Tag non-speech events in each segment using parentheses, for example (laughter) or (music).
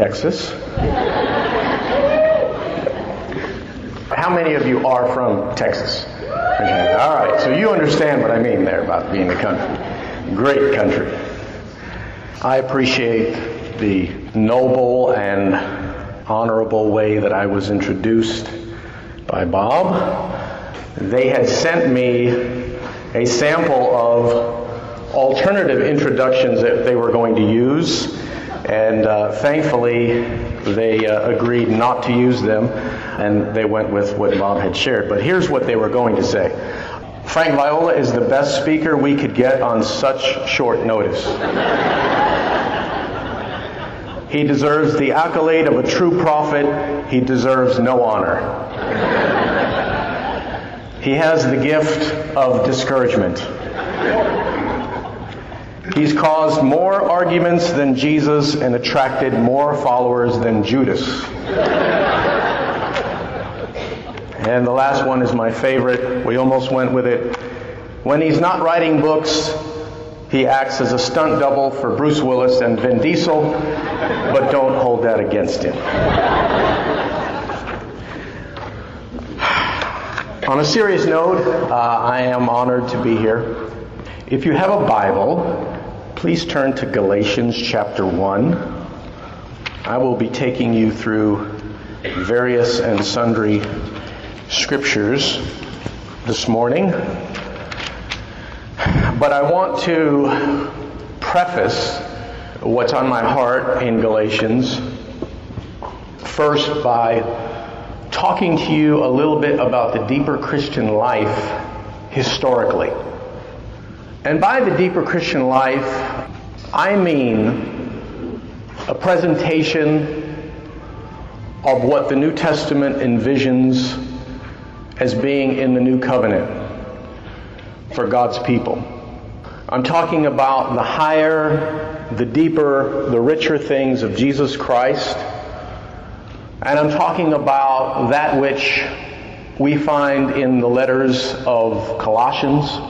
Texas. How many of you are from Texas? Okay. All right. So you understand what I mean there about being a country. Great country. I appreciate the noble and honorable way that I was introduced by Bob. They had sent me a sample of alternative introductions that they were going to use, and uh, thankfully they uh, agreed not to use them, and they went with what Bob had shared. But here's what they were going to say. Frank Viola is the best speaker we could get on such short notice. (laughs) He deserves the accolade of a true prophet. He deserves no honor. (laughs) He has the gift of discouragement. He's caused more arguments than Jesus and attracted more followers than Judas. And the last one is my favorite. We almost went with it. When he's not writing books, he acts as a stunt double for Bruce Willis and Vin Diesel, but don't hold that against him. On a serious note, uh, I am honored to be here. If you have a Bible, please turn to Galatians chapter 1. I will be taking you through various and sundry scriptures this morning. But I want to preface what's on my heart in Galatians first by talking to you a little bit about the deeper Christian life historically. And by the deeper Christian life, I mean a presentation of what the New Testament envisions as being in the New Covenant for God's people. I'm talking about the higher, the deeper, the richer things of Jesus Christ. And I'm talking about that which we find in the letters of Colossians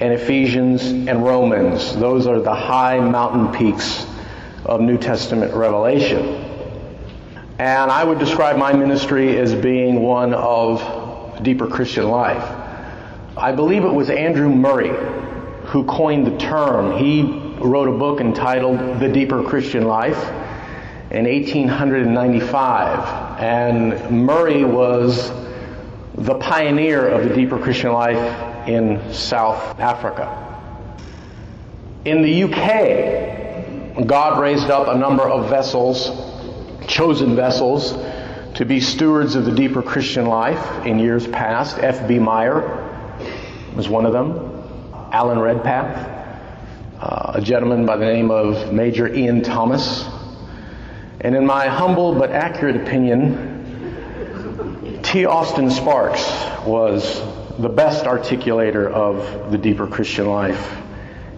and Ephesians and Romans. Those are the high mountain peaks of New Testament revelation. And I would describe my ministry as being one of deeper Christian life. I believe it was Andrew Murray who coined the term. He wrote a book entitled The Deeper Christian Life in 1895. And Murray was the pioneer of the deeper Christian life in South Africa. In the UK, God raised up a number of vessels, chosen vessels, to be stewards of the deeper Christian life in years past. F.B. Meyer was one of them. Alan Redpath, uh, a gentleman by the name of Major Ian Thomas, and in my humble but accurate opinion, T. Austin Sparks was the best articulator of the deeper Christian life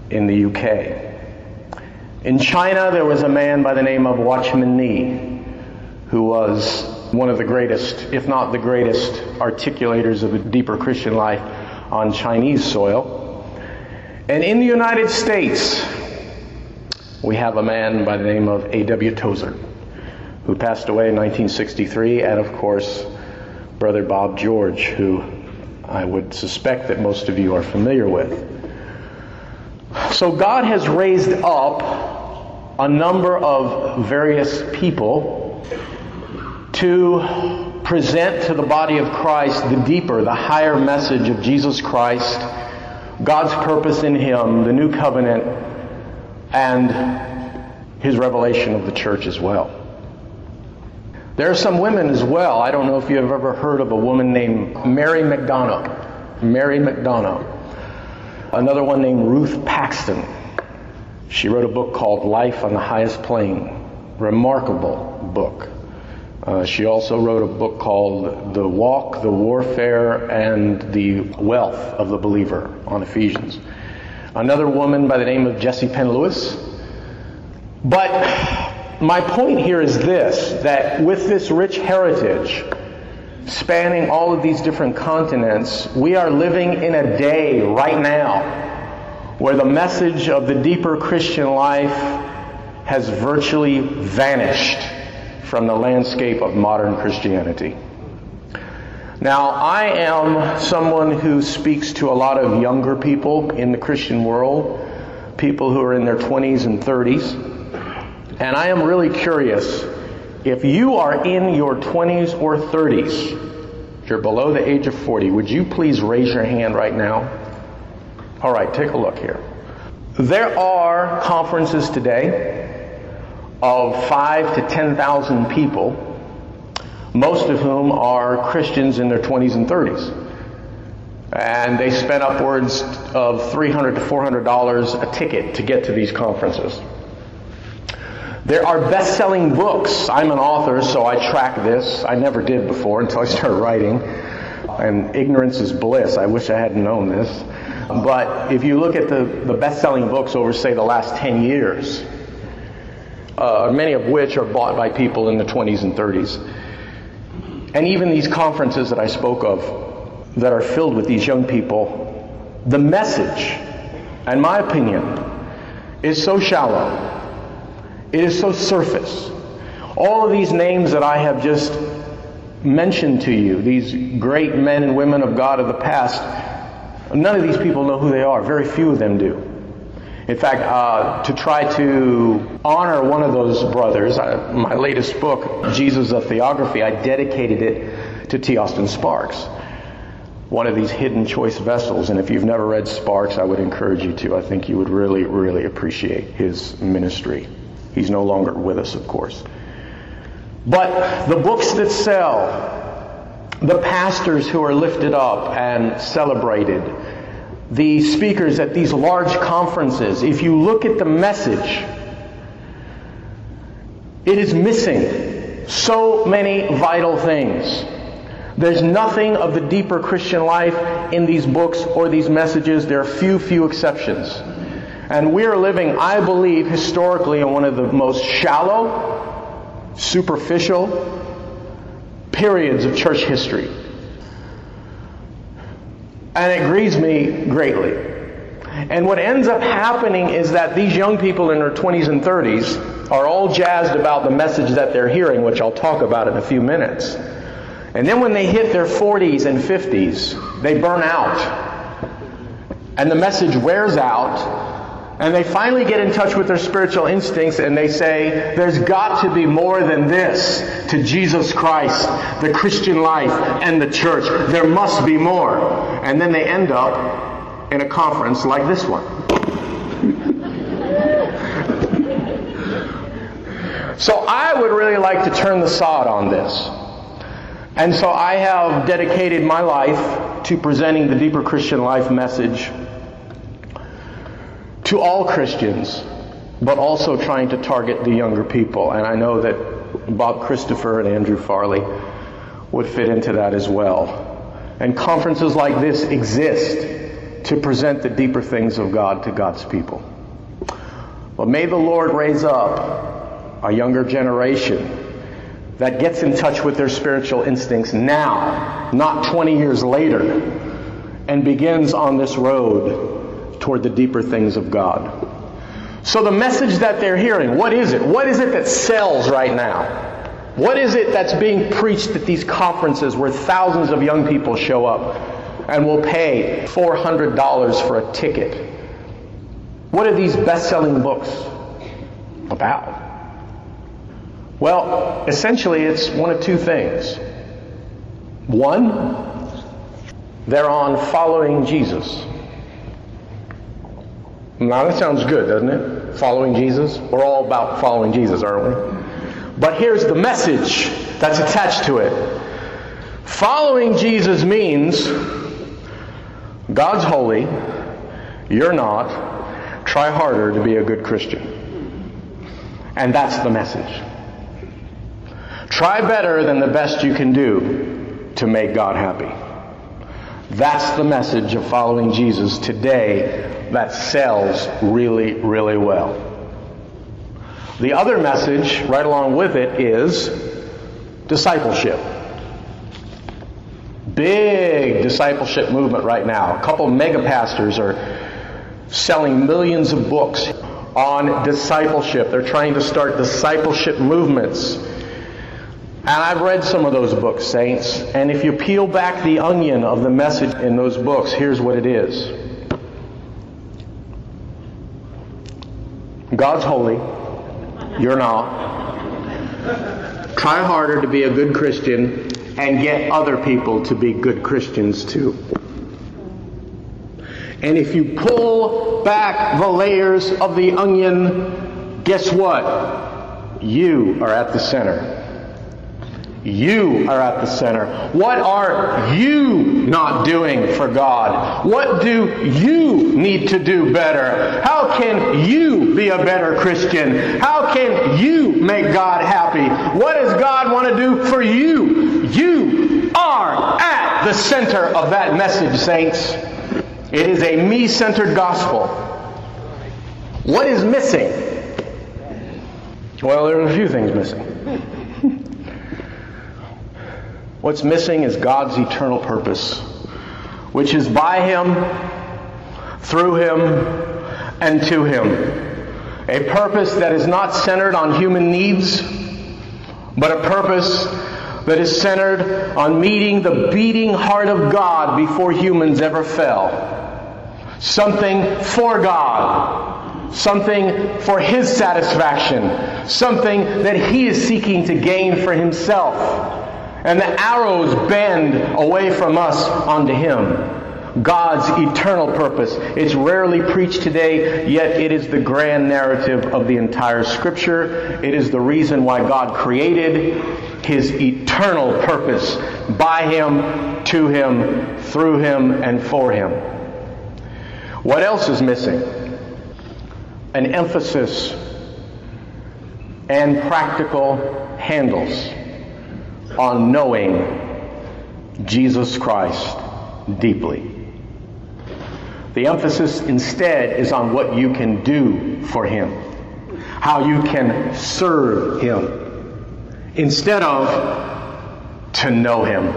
in the UK. In China, there was a man by the name of Watchman Nee, who was one of the greatest, if not the greatest, articulators of the deeper Christian life on Chinese soil. And in the United States, we have a man by the name of A.W. Tozer, who passed away in 1963, and of course, Brother Bob George, who I would suspect that most of you are familiar with. So God has raised up a number of various people to present to the body of Christ the deeper, the higher message of Jesus Christ God's purpose in Him, the new covenant, and His revelation of the church as well. There are some women as well. I don't know if you have ever heard of a woman named Mary McDonough. Mary McDonough. Another one named Ruth Paxton. She wrote a book called Life on the Highest Plane. Remarkable book. Uh, she also wrote a book called The Walk, the Warfare, and the Wealth of the Believer on Ephesians. Another woman by the name of Jessie Penn Lewis. But my point here is this that with this rich heritage, spanning all of these different continents, we are living in a day right now where the message of the deeper Christian life has virtually vanished from the landscape of modern Christianity. Now, I am someone who speaks to a lot of younger people in the Christian world, people who are in their 20s and 30s. And I am really curious if you are in your 20s or 30s, if you're below the age of 40, would you please raise your hand right now? All right, take a look here. There are conferences today of five to 10,000 people, most of whom are Christians in their 20s and 30s. And they spend upwards of 300 to $400 a ticket to get to these conferences. There are best selling books. I'm an author, so I track this. I never did before (laughs) until I started writing. And ignorance is bliss. I wish I hadn't known this. But if you look at the, the best selling books over, say, the last 10 years, uh, many of which are bought by people in the 20s and 30s, and even these conferences that I spoke of that are filled with these young people, the message, in my opinion, is so shallow it is so surface. All of these names that I have just mentioned to you, these great men and women of God of the past, none of these people know who they are. Very few of them do. In fact, uh, to try to honor one of those brothers, uh, my latest book, Jesus of Theography, I dedicated it to T. Austin Sparks, one of these hidden choice vessels. And if you've never read Sparks, I would encourage you to. I think you would really, really appreciate his ministry. He's no longer with us, of course. But the books that sell, the pastors who are lifted up and celebrated, the speakers at these large conferences, if you look at the message, it is missing so many vital things. There's nothing of the deeper Christian life in these books or these messages. There are few, few exceptions. And we are living, I believe, historically in one of the most shallow, superficial periods of church history. And it grieves me greatly. And what ends up happening is that these young people in their 20s and 30s are all jazzed about the message that they're hearing, which I'll talk about in a few minutes. And then when they hit their 40s and 50s, they burn out. And the message wears out, and they finally get in touch with their spiritual instincts and they say, there's got to be more than this to Jesus Christ, the Christian life, and the church. There must be more. And then they end up in a conference like this one. (laughs) so I would really like to turn the sod on this. And so I have dedicated my life to presenting the deeper Christian life message to all Christians, but also trying to target the younger people. And I know that Bob Christopher and Andrew Farley would fit into that as well. And conferences like this exist to present the deeper things of God to God's people. But may the Lord raise up a younger generation that gets in touch with their spiritual instincts now, not 20 years later, and begins on this road toward the deeper things of God. So the message that they're hearing, what is it? What is it that sells right now? What is it that's being preached at these conferences where thousands of young people show up and will pay $400 for a ticket? What are these best selling books about? Well, essentially, it's one of two things. One, they're on following Jesus. Now that sounds good, doesn't it? Following Jesus. We're all about following Jesus, aren't we? But here's the message that's attached to it. Following Jesus means God's holy, you're not. Try harder to be a good Christian. And that's the message. Try better than the best you can do to make God happy. That's the message of following Jesus today that sells really, really well. The other message, right along with it, is discipleship. Big discipleship movement right now. A couple mega pastors are selling millions of books on discipleship. They're trying to start discipleship movements. And I've read some of those books, saints. And if you peel back the onion of the message in those books, here's what it is God's holy. You're not. Try harder to be a good Christian and get other people to be good Christians too. And if you pull back the layers of the onion, guess what? You are at the center. You are at the center. What are you not doing for God? What do you need to do better? How can you be a better Christian? How can you make God happy? What does God want to do for you? You are at the center of that message, saints. It is a me centered gospel. What is missing? Well, there are a few things missing. What's missing is God's eternal purpose, which is by Him, through Him, and to Him. A purpose that is not centered on human needs, but a purpose that is centered on meeting the beating heart of God before humans ever fell. Something for God. Something for His satisfaction. Something that He is seeking to gain for Himself and the arrows bend away from us onto Him. God's eternal purpose. It's rarely preached today, yet it is the grand narrative of the entire Scripture. It is the reason why God created His eternal purpose by Him, to Him, through Him, and for Him. What else is missing? An emphasis and practical handles on knowing Jesus Christ deeply. The emphasis instead is on what you can do for Him, how you can serve Him, instead of to know Him.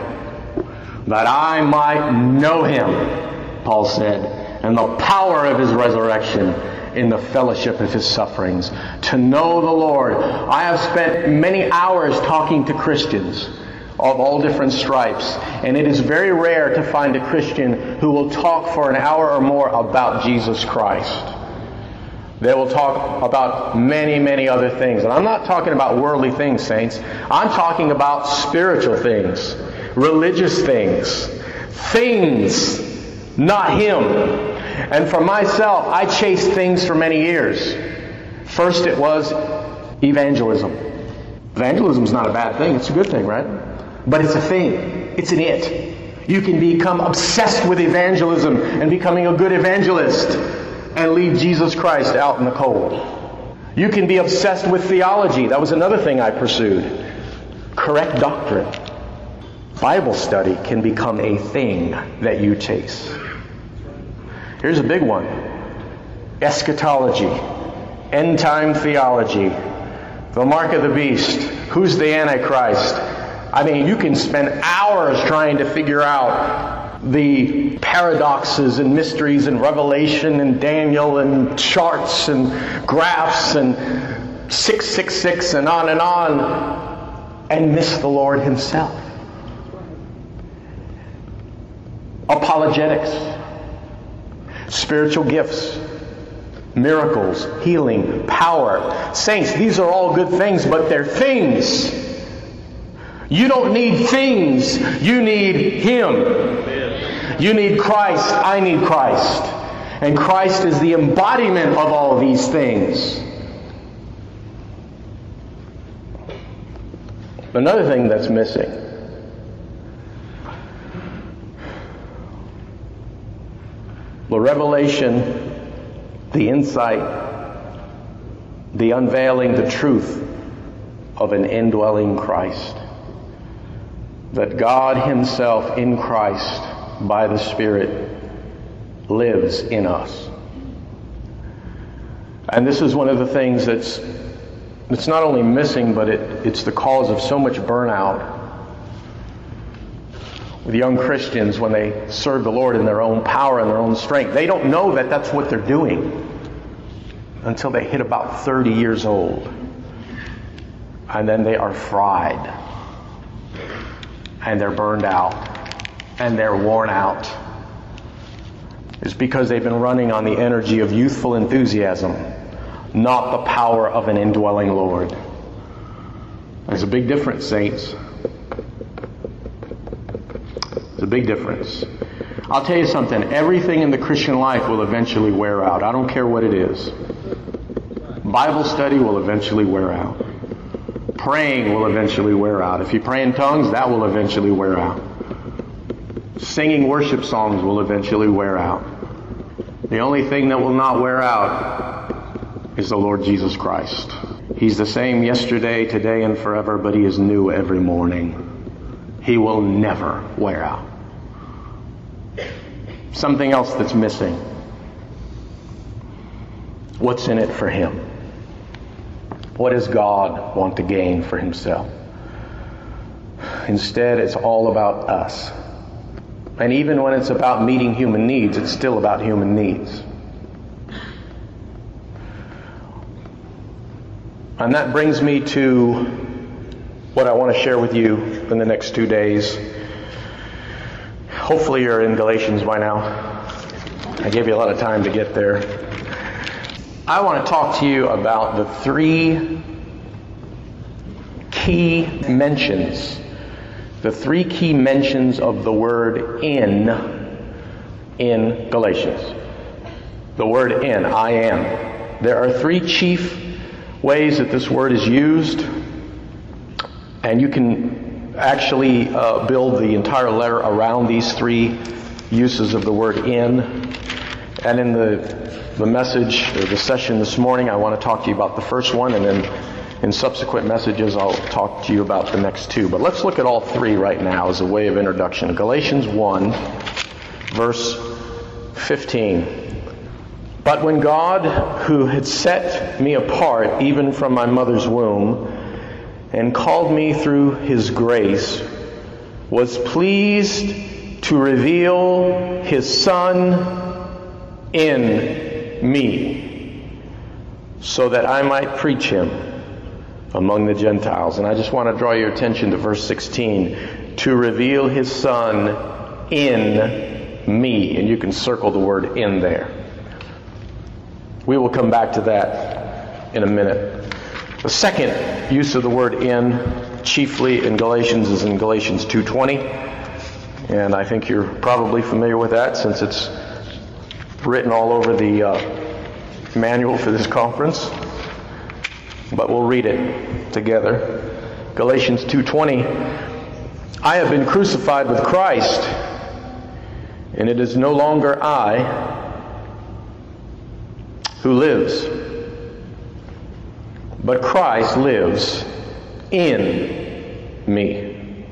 That I might know Him, Paul said, and the power of His resurrection in the fellowship of his sufferings, to know the Lord. I have spent many hours talking to Christians of all different stripes, and it is very rare to find a Christian who will talk for an hour or more about Jesus Christ. They will talk about many, many other things. And I'm not talking about worldly things, saints. I'm talking about spiritual things, religious things, things, not Him. And for myself, I chased things for many years. First, it was evangelism. Evangelism is not a bad thing, it's a good thing, right? But it's a thing, it's an it. You can become obsessed with evangelism and becoming a good evangelist and leave Jesus Christ out in the cold. You can be obsessed with theology. That was another thing I pursued. Correct doctrine. Bible study can become a thing that you chase. Here's a big one. Eschatology, end time theology, the mark of the beast, who's the Antichrist. I mean, you can spend hours trying to figure out the paradoxes and mysteries and Revelation and Daniel and charts and graphs and 666 and on and on and miss the Lord Himself. Apologetics spiritual gifts, miracles, healing, power. Saints, these are all good things, but they're things. You don't need things, you need Him. You need Christ, I need Christ. And Christ is the embodiment of all these things. Another thing that's missing the revelation, the insight, the unveiling, the truth of an indwelling Christ. That God Himself in Christ, by the Spirit, lives in us. And this is one of the things that's it's not only missing, but it, it's the cause of so much burnout with young Christians when they serve the Lord in their own power and their own strength. They don't know that that's what they're doing until they hit about 30 years old. And then they are fried. And they're burned out. And they're worn out. It's because they've been running on the energy of youthful enthusiasm not the power of an indwelling Lord. There's a big difference, saints. There's a big difference. I'll tell you something. Everything in the Christian life will eventually wear out. I don't care what it is. Bible study will eventually wear out. Praying will eventually wear out. If you pray in tongues, that will eventually wear out. Singing worship songs will eventually wear out. The only thing that will not wear out is the Lord Jesus Christ. He's the same yesterday, today, and forever, but He is new every morning. He will never wear out. Something else that's missing. What's in it for Him? What does God want to gain for Himself? Instead, it's all about us. And even when it's about meeting human needs, it's still about human needs. And that brings me to what I want to share with you in the next two days. Hopefully, you're in Galatians by now. I gave you a lot of time to get there. I want to talk to you about the three key mentions, the three key mentions of the word in in Galatians. The word in, I am. There are three chief ways that this word is used. And you can actually uh, build the entire letter around these three uses of the word in. And in the, the message, or the session this morning, I want to talk to you about the first one, and then in subsequent messages, I'll talk to you about the next two. But let's look at all three right now as a way of introduction. Galatians 1, verse 15. But when God, who had set me apart even from my mother's womb, and called me through his grace, was pleased to reveal his Son in me, so that I might preach him among the Gentiles. And I just want to draw your attention to verse 16 to reveal his Son in me. And you can circle the word in there. We will come back to that in a minute. The second use of the word in, chiefly in Galatians, is in Galatians 2.20. And I think you're probably familiar with that since it's written all over the uh, manual for this conference. But we'll read it together. Galatians 2.20 I have been crucified with Christ, and it is no longer I who lives. But Christ lives in me.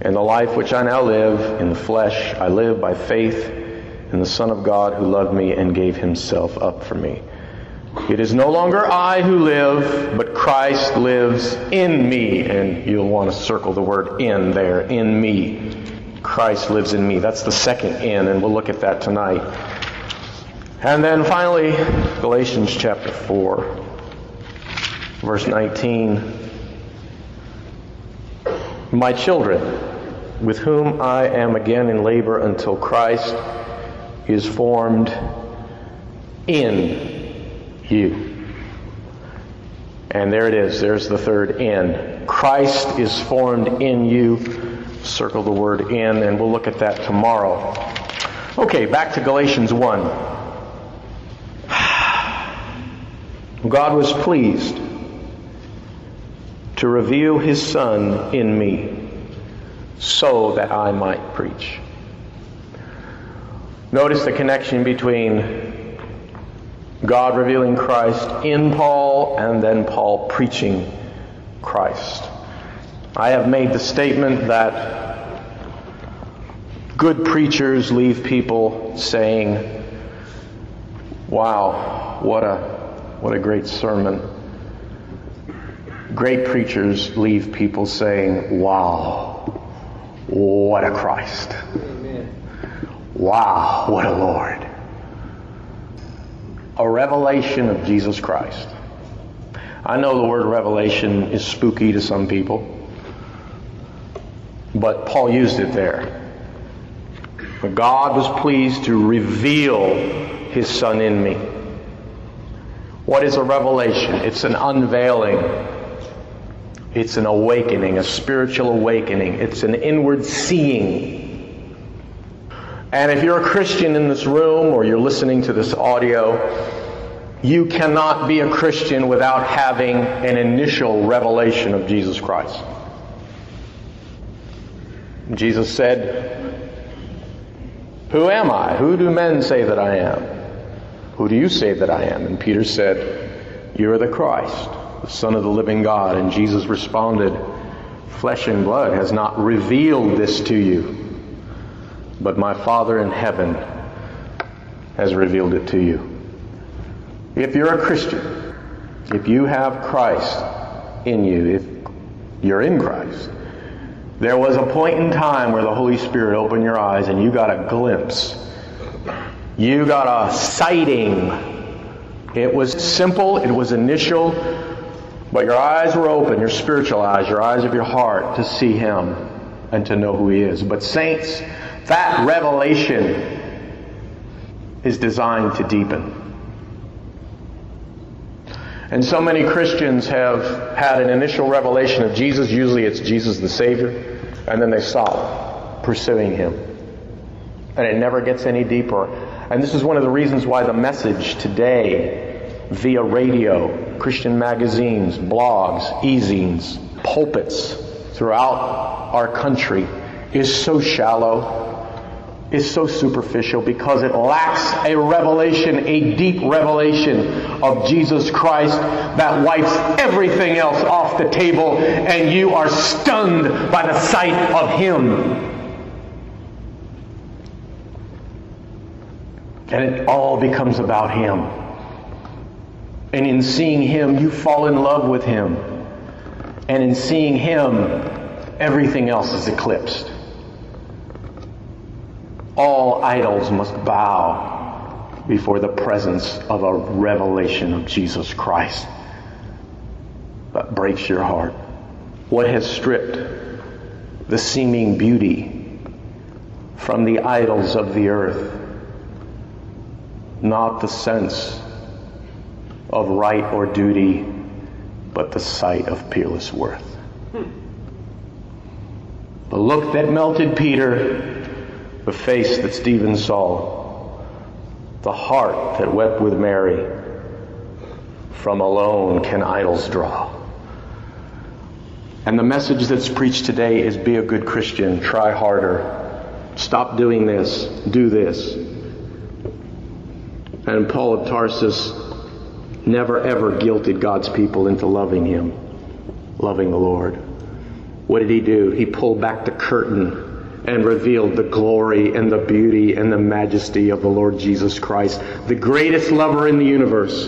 And the life which I now live in the flesh, I live by faith in the Son of God who loved me and gave himself up for me. It is no longer I who live, but Christ lives in me. And you'll want to circle the word in there, in me. Christ lives in me. That's the second in, and we'll look at that tonight. And then finally, Galatians chapter 4, verse 19 My children, with whom I am again in labor until Christ is formed in you. And there it is. There's the third in. Christ is formed in you. Circle the word in, and we'll look at that tomorrow. Okay, back to Galatians 1. (sighs) God was pleased to reveal his Son in me so that I might preach. Notice the connection between God revealing Christ in Paul and then Paul preaching Christ. I have made the statement that good preachers leave people saying, Wow, what a, what a great sermon. Great preachers leave people saying, Wow, what a Christ. Wow, what a Lord. A revelation of Jesus Christ. I know the word revelation is spooky to some people, but Paul used it there. But God was pleased to reveal his Son in me. What is a revelation? It's an unveiling. It's an awakening, a spiritual awakening. It's an inward seeing and if you're a Christian in this room or you're listening to this audio, you cannot be a Christian without having an initial revelation of Jesus Christ. Jesus said, Who am I? Who do men say that I am? Who do you say that I am? And Peter said, You are the Christ, the Son of the living God. And Jesus responded, Flesh and blood has not revealed this to you but my Father in heaven has revealed it to you. If you're a Christian, if you have Christ in you, if you're in Christ, there was a point in time where the Holy Spirit opened your eyes and you got a glimpse. You got a sighting. It was simple, it was initial, but your eyes were open, your spiritual eyes, your eyes of your heart to see Him and to know who He is. But, saints, that revelation is designed to deepen. And so many Christians have had an initial revelation of Jesus. Usually it's Jesus the Savior. And then they stop pursuing Him. And it never gets any deeper. And this is one of the reasons why the message today, via radio, Christian magazines, blogs, e-zines, pulpits throughout our country, is so shallow is so superficial because it lacks a revelation, a deep revelation of Jesus Christ that wipes everything else off the table and you are stunned by the sight of Him. And it all becomes about Him. And in seeing Him, you fall in love with Him. And in seeing Him, everything else is eclipsed all idols must bow before the presence of a revelation of Jesus Christ that breaks your heart. What has stripped the seeming beauty from the idols of the earth? Not the sense of right or duty, but the sight of peerless worth. The look that melted Peter the face that Stephen saw, the heart that wept with Mary. From alone can idols draw. And the message that's preached today is be a good Christian, try harder, stop doing this, do this. And Paul of Tarsus never ever guilted God's people into loving him, loving the Lord. What did he do? He pulled back the curtain and revealed the glory and the beauty and the majesty of the Lord Jesus Christ, the greatest lover in the universe,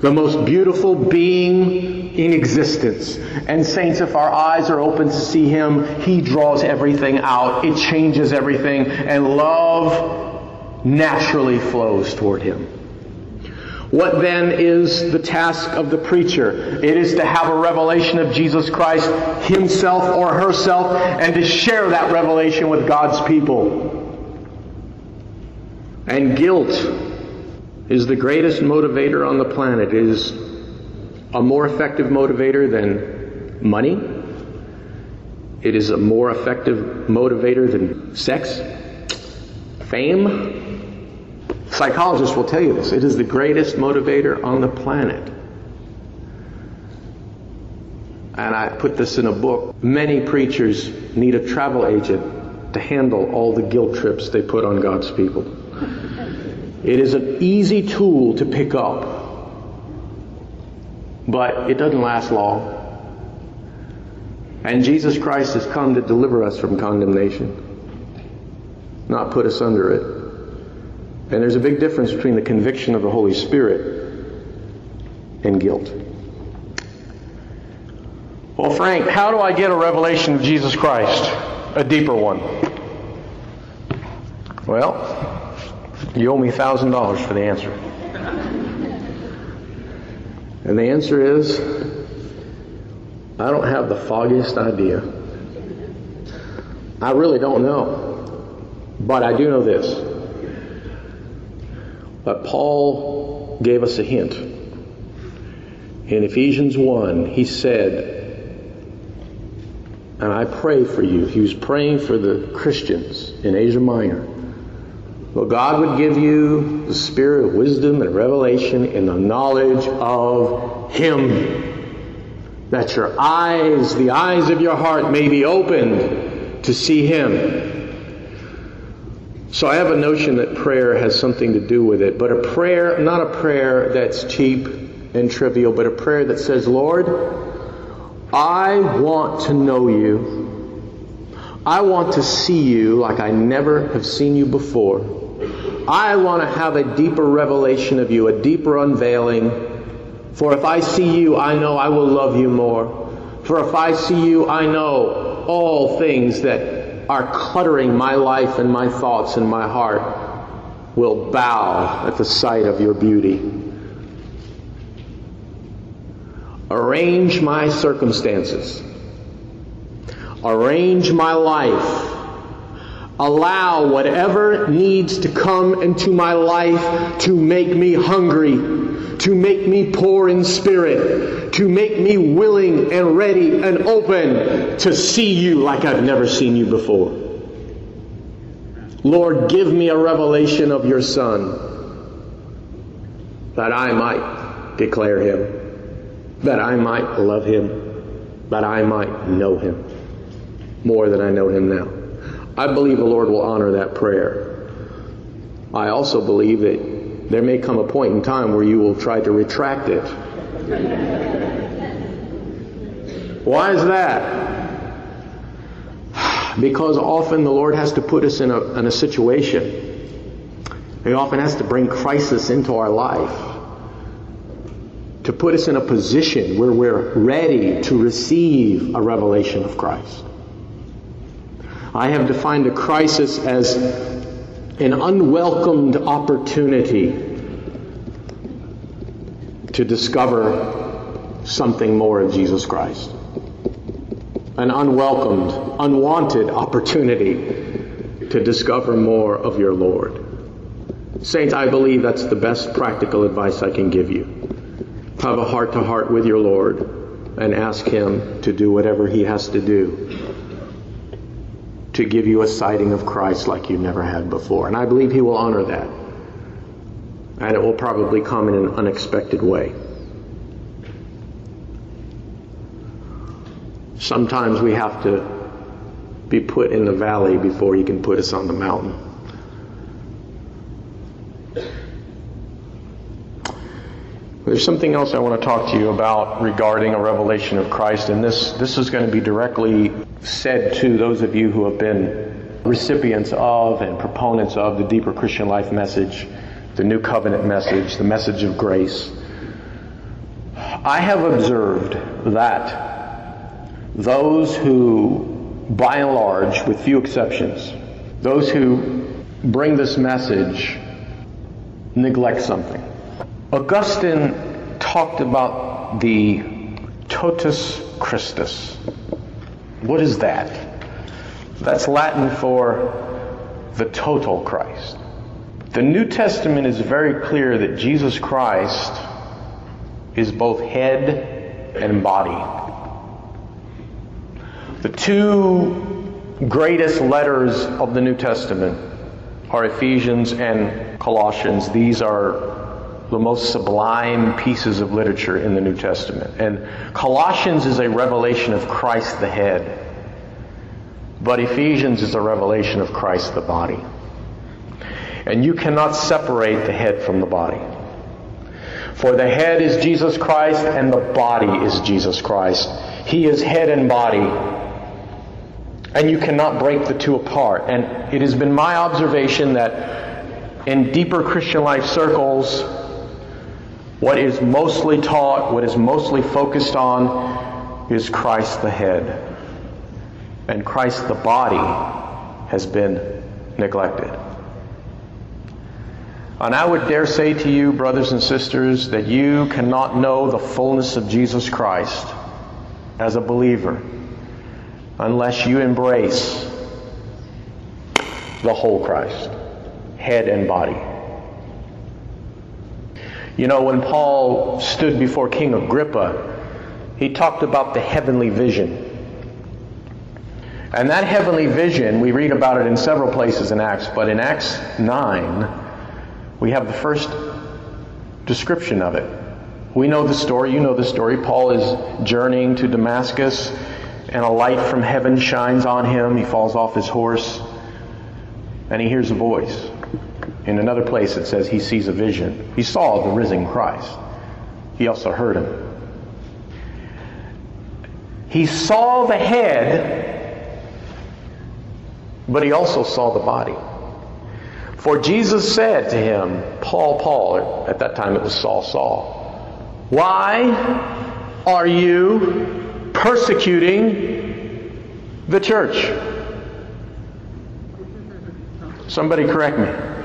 the most beautiful being in existence. And saints, if our eyes are open to see Him, He draws everything out. It changes everything. And love naturally flows toward Him. What then is the task of the preacher? It is to have a revelation of Jesus Christ himself or herself and to share that revelation with God's people. And guilt is the greatest motivator on the planet. It is a more effective motivator than money. It is a more effective motivator than sex, fame, Psychologists will tell you this. It is the greatest motivator on the planet. and I put this in a book, many preachers need a travel agent to handle all the guilt trips they put on God's people. It is an easy tool to pick up, but it doesn't last long. And Jesus Christ has come to deliver us from condemnation, not put us under it. And there's a big difference between the conviction of the Holy Spirit and guilt. Well, Frank, how do I get a revelation of Jesus Christ? A deeper one. Well, you owe me $1,000 for the answer. And the answer is I don't have the foggiest idea. I really don't know. But I do know this. But Paul gave us a hint. In Ephesians 1, he said, and I pray for you. He was praying for the Christians in Asia Minor. Well, God would give you the spirit of wisdom and revelation in the knowledge of Him. That your eyes, the eyes of your heart, may be opened to see Him. So I have a notion that prayer has something to do with it, but a prayer, not a prayer that's cheap and trivial, but a prayer that says, Lord, I want to know you. I want to see you like I never have seen you before. I want to have a deeper revelation of you, a deeper unveiling. For if I see you, I know I will love you more. For if I see you, I know all things that are cluttering my life and my thoughts and my heart will bow at the sight of your beauty. Arrange my circumstances. Arrange my life. Allow whatever needs to come into my life to make me hungry, to make me poor in spirit, to make me willing and ready and open to see you like I've never seen you before. Lord, give me a revelation of your Son that I might declare him that I might love him, that I might know him more than I know him now. I believe the Lord will honor that prayer. I also believe that there may come a point in time where you will try to retract it. Why is that? Because often the Lord has to put us in a, in a situation. He often has to bring crisis into our life to put us in a position where we're ready to receive a revelation of Christ. I have defined a crisis as an unwelcomed opportunity to discover something more of Jesus Christ. An unwelcomed, unwanted opportunity to discover more of your Lord. Saints, I believe that's the best practical advice I can give you have a heart to heart with your Lord and ask Him to do whatever He has to do to give you a sighting of Christ like you never had before. And I believe He will honor that. And it will probably come in an unexpected way. Sometimes we have to be put in the valley before He can put us on the mountain. There's something else I want to talk to you about regarding a revelation of Christ, and this, this is going to be directly said to those of you who have been recipients of and proponents of the deeper Christian life message, the new covenant message, the message of grace. I have observed that those who, by and large, with few exceptions, those who bring this message neglect something. Augustine talked about the totus Christus. What is that? That's Latin for the total Christ. The New Testament is very clear that Jesus Christ is both head and body. The two greatest letters of the New Testament are Ephesians and Colossians. These are the most sublime pieces of literature in the New Testament. And Colossians is a revelation of Christ the head. But Ephesians is a revelation of Christ the body. And you cannot separate the head from the body. For the head is Jesus Christ and the body is Jesus Christ. He is head and body. And you cannot break the two apart. And it has been my observation that in deeper Christian life circles, what is mostly taught, what is mostly focused on, is Christ the head. And Christ the body has been neglected. And I would dare say to you, brothers and sisters, that you cannot know the fullness of Jesus Christ as a believer unless you embrace the whole Christ, head and body. You know, when Paul stood before King Agrippa, he talked about the heavenly vision. And that heavenly vision, we read about it in several places in Acts, but in Acts 9, we have the first description of it. We know the story, you know the story. Paul is journeying to Damascus, and a light from heaven shines on him. He falls off his horse, and he hears a voice. In another place, it says he sees a vision. He saw the risen Christ, he also heard him. He saw the head, but he also saw the body. For Jesus said to him, Paul, Paul, at that time it was Saul, Saul, why are you persecuting the church? Somebody correct me.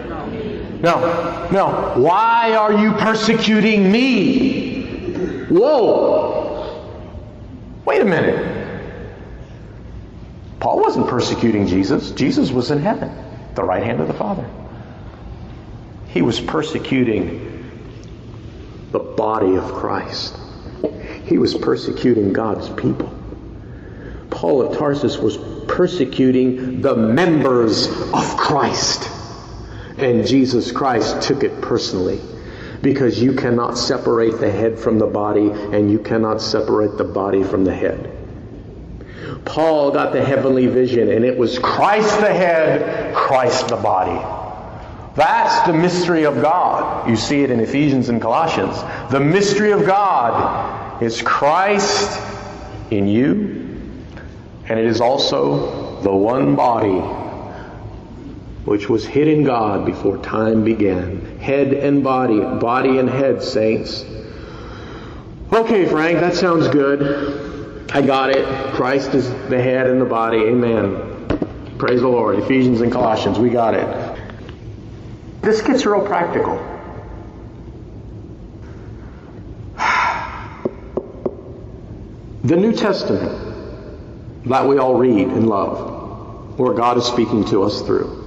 No, no. Why are you persecuting me? Whoa. Wait a minute. Paul wasn't persecuting Jesus. Jesus was in heaven, the right hand of the Father. He was persecuting the body of Christ. He was persecuting God's people. Paul of Tarsus was persecuting the members of Christ. And Jesus Christ took it personally. Because you cannot separate the head from the body, and you cannot separate the body from the head. Paul got the heavenly vision, and it was Christ the head, Christ the body. That's the mystery of God. You see it in Ephesians and Colossians. The mystery of God is Christ in you, and it is also the one body which was hid in God before time began. Head and body, body and head, saints. Okay, Frank, that sounds good. I got it. Christ is the head and the body. Amen. Praise the Lord. Ephesians and Colossians, we got it. This gets real practical. (sighs) The New Testament that we all read and love, where God is speaking to us through,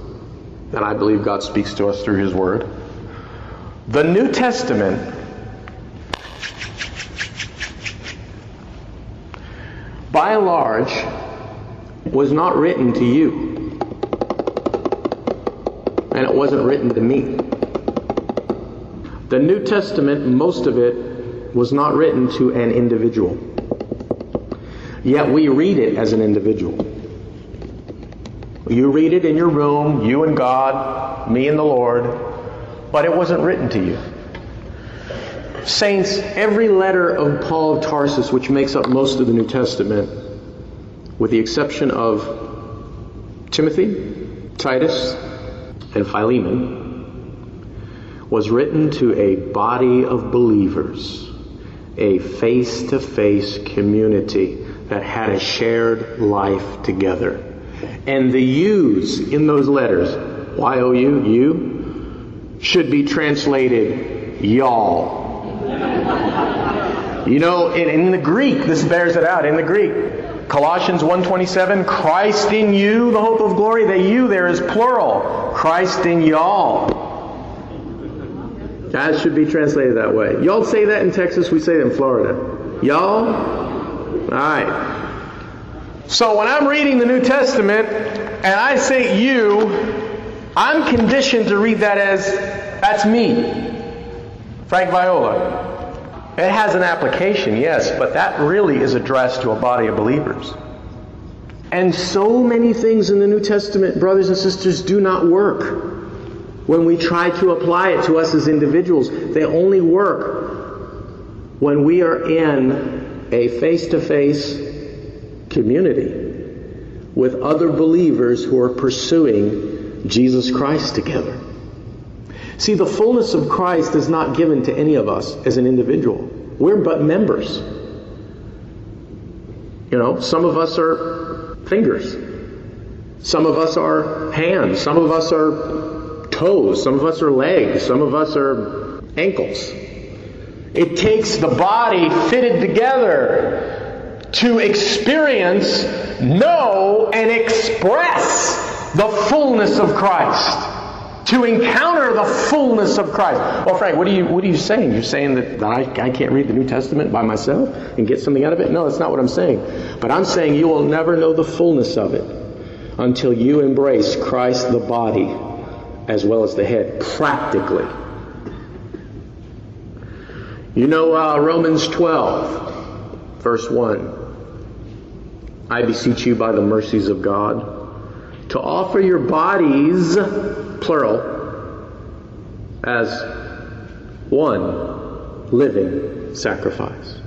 and I believe God speaks to us through His Word. The New Testament by and large, was not written to you and it wasn't written to me. The New Testament, most of it, was not written to an individual. Yet we read it as an individual. You read it in your room, you and God, me and the Lord, but it wasn't written to you. Saints, every letter of Paul of Tarsus, which makes up most of the New Testament, with the exception of Timothy, Titus, and Philemon was written to a body of believers, a face to face community that had a shared life together. And the U's in those letters, Y O U, you, should be translated y'all. You know, in, in the Greek, this bears it out. In the Greek, Colossians 1:27, Christ in you, the hope of glory. The you there is plural. Christ in y'all. That should be translated that way. Y'all say that in Texas, we say it in Florida. Y'all? All right. So when I'm reading the New Testament and I say you, I'm conditioned to read that as that's me. Frank Viola. It has an application, yes, but that really is addressed to a body of believers. And so many things in the New Testament, brothers and sisters, do not work when we try to apply it to us as individuals. They only work when we are in a face to face community with other believers who are pursuing Jesus Christ together. See, the fullness of Christ is not given to any of us as an individual. We're but members. You know, some of us are fingers. Some of us are hands. Some of us are toes. Some of us are legs. Some of us are ankles. It takes the body fitted together to experience, know, and express the fullness of Christ to encounter the fullness of Christ. Well, Frank, what are you what are you saying? You're saying that, I, I can't read the New Testament by myself and get something out of it? No, that's not what I'm saying. But I'm saying you will never know the fullness of it until you embrace Christ the body as well as the head practically. You know uh, Romans 12, verse 1. I beseech you by the mercies of God to offer your bodies plural, as one living sacrifice.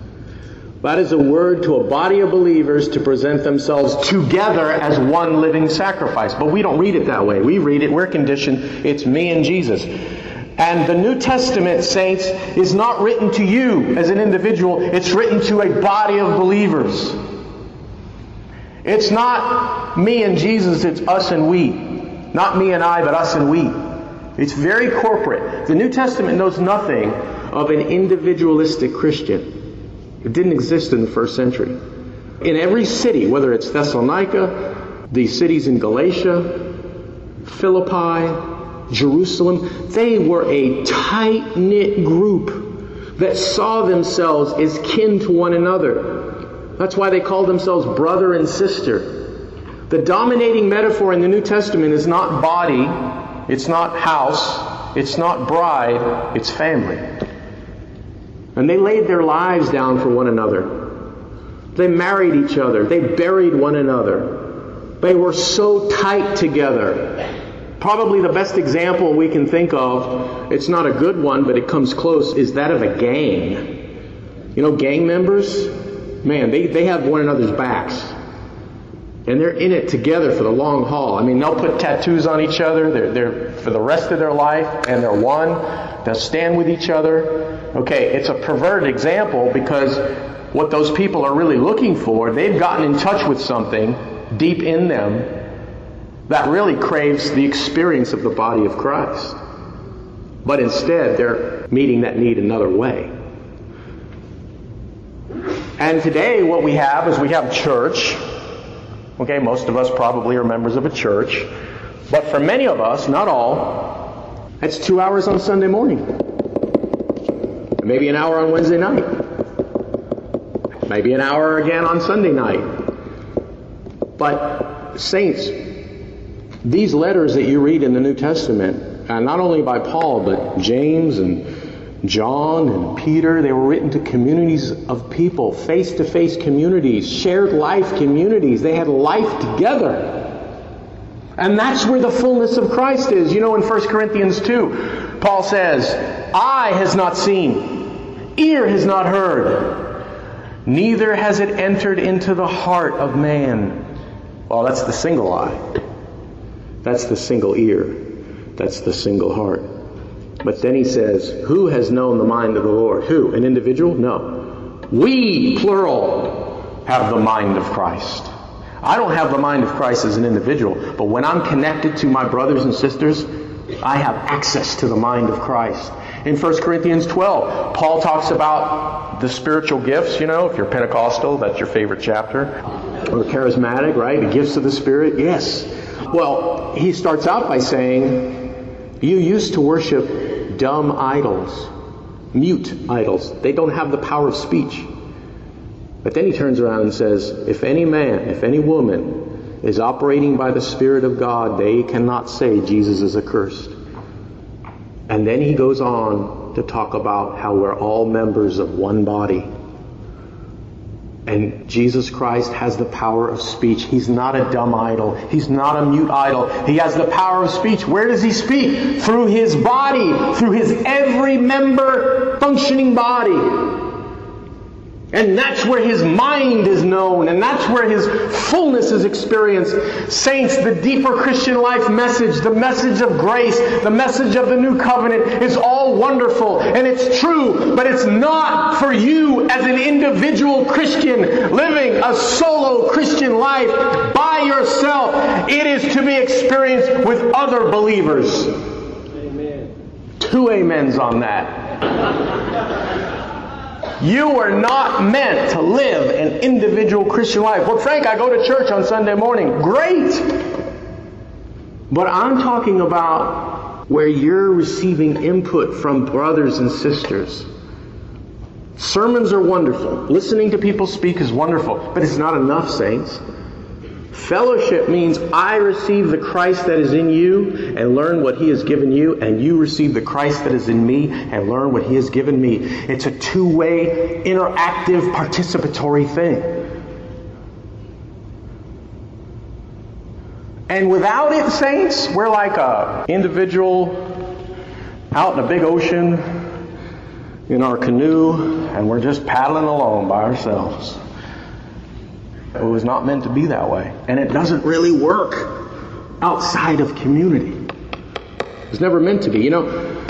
That is a word to a body of believers to present themselves together as one living sacrifice. But we don't read it that way. We read it, we're conditioned, it's me and Jesus. And the New Testament, saints, is not written to you as an individual, it's written to a body of believers. It's not me and Jesus, it's us and we. Not me and I, but us and we. It's very corporate. The New Testament knows nothing of an individualistic Christian. It didn't exist in the first century. In every city, whether it's Thessalonica, the cities in Galatia, Philippi, Jerusalem, they were a tight knit group that saw themselves as kin to one another. That's why they called themselves brother and sister. The dominating metaphor in the New Testament is not body, it's not house, it's not bride, it's family. And they laid their lives down for one another. They married each other. They buried one another. They were so tight together. Probably the best example we can think of, it's not a good one, but it comes close, is that of a gang. You know, gang members, man, they, they have one another's backs. And they're in it together for the long haul. I mean, they'll put tattoos on each other. They're, they're for the rest of their life, and they're one. They'll stand with each other. Okay, it's a perverted example because what those people are really looking for, they've gotten in touch with something deep in them that really craves the experience of the body of Christ. But instead, they're meeting that need another way. And today, what we have is we have church Okay, most of us probably are members of a church. But for many of us, not all, it's two hours on Sunday morning. Maybe an hour on Wednesday night. Maybe an hour again on Sunday night. But, saints, these letters that you read in the New Testament, and not only by Paul, but James and John and Peter, they were written to communities of people, face to face communities, shared life communities. They had life together. And that's where the fullness of Christ is. You know, in 1 Corinthians 2, Paul says, Eye has not seen, ear has not heard, neither has it entered into the heart of man. Well, that's the single eye. That's the single ear. That's the single heart. But then he says, Who has known the mind of the Lord? Who? An individual? No. We, plural, have the mind of Christ. I don't have the mind of Christ as an individual, but when I'm connected to my brothers and sisters, I have access to the mind of Christ. In 1 Corinthians 12, Paul talks about the spiritual gifts. You know, if you're Pentecostal, that's your favorite chapter. Or charismatic, right? The gifts of the Spirit. Yes. Well, he starts out by saying, You used to worship dumb idols, mute idols. They don't have the power of speech. But then he turns around and says, If any man, if any woman is operating by the Spirit of God, they cannot say Jesus is accursed. And then he goes on to talk about how we're all members of one body. And Jesus Christ has the power of speech. He's not a dumb idol. He's not a mute idol. He has the power of speech. Where does he speak? Through his body, through his every member functioning body. And that's where his mind is known, and that's where his fullness is experienced. Saints, the deeper Christian life message, the message of grace, the message of the new covenant is all wonderful, and it's true, but it's not for you as an individual Christian living a solo Christian life by yourself. It is to be experienced with other believers. Amen. Two amens on that. You are not meant to live an individual Christian life. Well, Frank, I go to church on Sunday morning. Great! But I'm talking about where you're receiving input from brothers and sisters. Sermons are wonderful. Listening to people speak is wonderful, but it's not enough, saints. Fellowship means I receive the Christ that is in you and learn what He has given you, and you receive the Christ that is in me and learn what He has given me. It's a two way, interactive, participatory thing. And without it, saints, we're like a individual out in a big ocean in our canoe, and we're just paddling along by ourselves. It was not meant to be that way. And it doesn't really work outside of community. It's never meant to be. You know,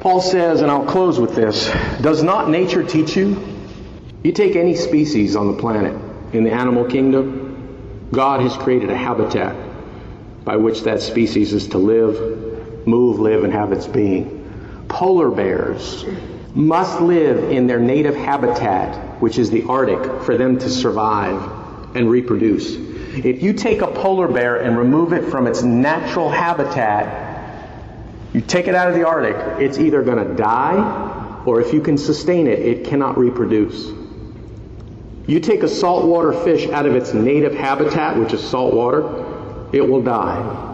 Paul says, and I'll close with this Does not nature teach you? You take any species on the planet, in the animal kingdom, God has created a habitat by which that species is to live, move, live, and have its being. Polar bears must live in their native habitat, which is the Arctic, for them to survive and reproduce. If you take a polar bear and remove it from its natural habitat, you take it out of the Arctic, it's either going to die or if you can sustain it, it cannot reproduce. You take a saltwater fish out of its native habitat, which is saltwater, it will die.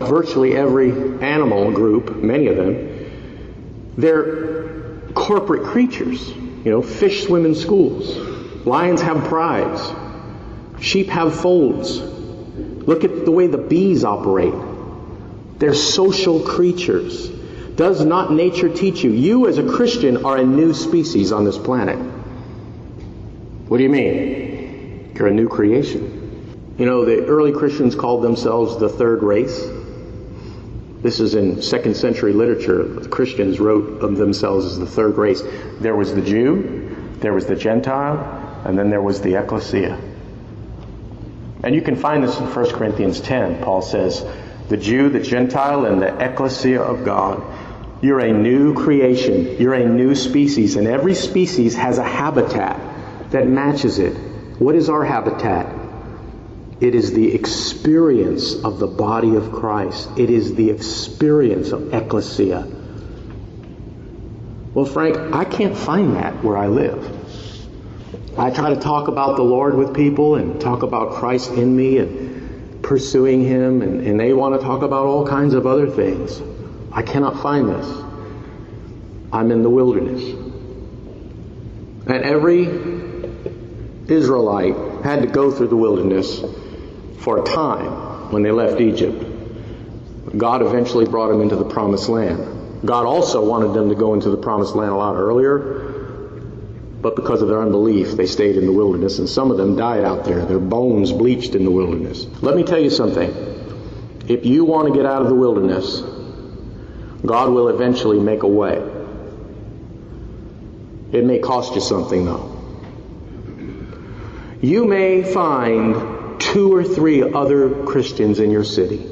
Virtually every animal group, many of them, they're corporate creatures. You know, fish swim in schools. Lions have prides. Sheep have folds. Look at the way the bees operate. They're social creatures. Does not nature teach you? You, as a Christian, are a new species on this planet. What do you mean? You're a new creation. You know, the early Christians called themselves the third race. This is in second century literature. The Christians wrote of themselves as the third race. There was the Jew, there was the Gentile, and then there was the ecclesia. And you can find this in 1 Corinthians 10. Paul says, The Jew, the Gentile, and the ecclesia of God. You're a new creation. You're a new species. And every species has a habitat that matches it. What is our habitat? It is the experience of the body of Christ. It is the experience of ecclesia. Well, Frank, I can't find that where I live. I try to talk about the Lord with people and talk about Christ in me and pursuing Him, and, and they want to talk about all kinds of other things. I cannot find this. I'm in the wilderness. And every Israelite had to go through the wilderness for a time when they left Egypt. God eventually brought them into the promised land. God also wanted them to go into the promised land a lot earlier, but because of their unbelief, they stayed in the wilderness, and some of them died out there. Their bones bleached in the wilderness. Let me tell you something. If you want to get out of the wilderness, God will eventually make a way. It may cost you something, though. You may find two or three other Christians in your city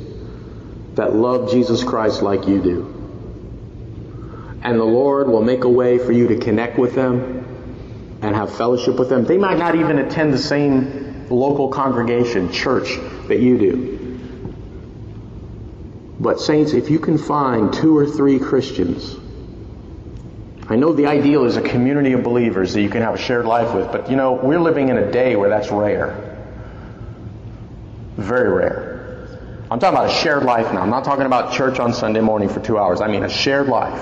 that love Jesus Christ like you do. And the Lord will make a way for you to connect with them and have fellowship with them. They might not even attend the same local congregation, church that you do. But, saints, if you can find two or three Christians, I know the ideal is a community of believers that you can have a shared life with, but you know, we're living in a day where that's rare. Very rare. I'm talking about a shared life now. I'm not talking about church on Sunday morning for two hours. I mean a shared life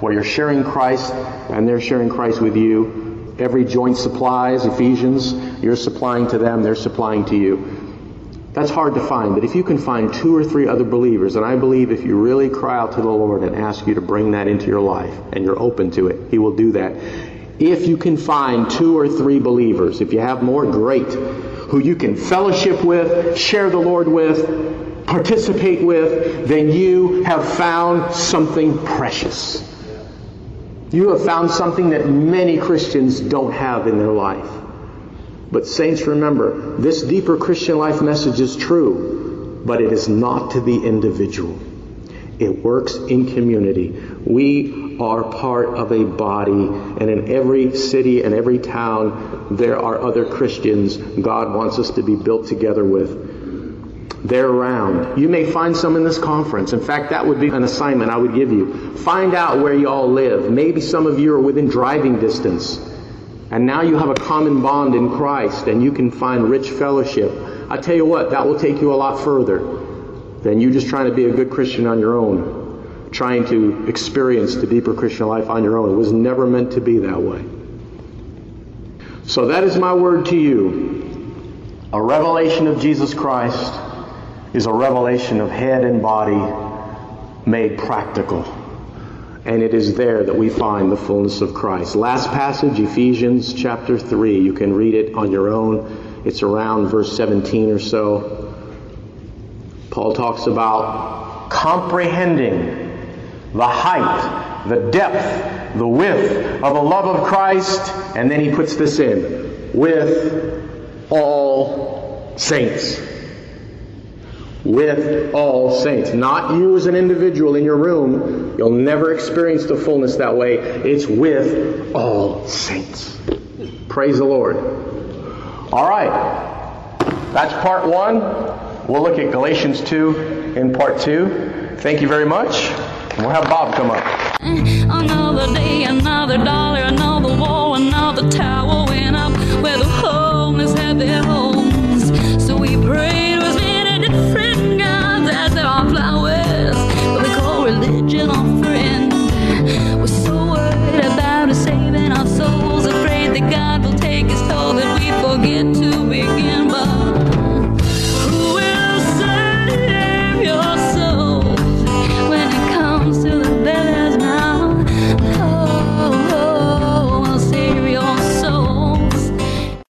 where you're sharing Christ and they're sharing Christ with you. Every joint supplies, Ephesians, you're supplying to them, they're supplying to you. That's hard to find, but if you can find two or three other believers, and I believe if you really cry out to the Lord and ask you to bring that into your life, and you're open to it, He will do that. If you can find two or three believers, if you have more, great, who you can fellowship with, share the Lord with, participate with, then you have found something precious. You have found something that many Christians don't have in their life. But saints, remember, this deeper Christian life message is true, but it is not to the individual. It works in community. We are part of a body, and in every city and every town, there are other Christians God wants us to be built together with. They're around. You may find some in this conference. In fact, that would be an assignment I would give you. Find out where you all live. Maybe some of you are within driving distance. And now you have a common bond in Christ and you can find rich fellowship. I tell you what, that will take you a lot further than you just trying to be a good Christian on your own, trying to experience the deeper Christian life on your own. It was never meant to be that way. So that is my word to you. A revelation of Jesus Christ is a revelation of head and body made practical. And it is there that we find the fullness of Christ. Last passage, Ephesians chapter 3. You can read it on your own. It's around verse 17 or so. Paul talks about comprehending the height, the depth, the width of the love of Christ. And then he puts this in with all saints with all saints. Not you as an individual in your room. You'll never experience the fullness that way. It's with all saints. Praise the Lord. All right. That's part one. We'll look at Galatians 2 in part two. Thank you very much. We'll have Bob come up. Another day, another dollar, another wall, another tower went up where the home is heavy.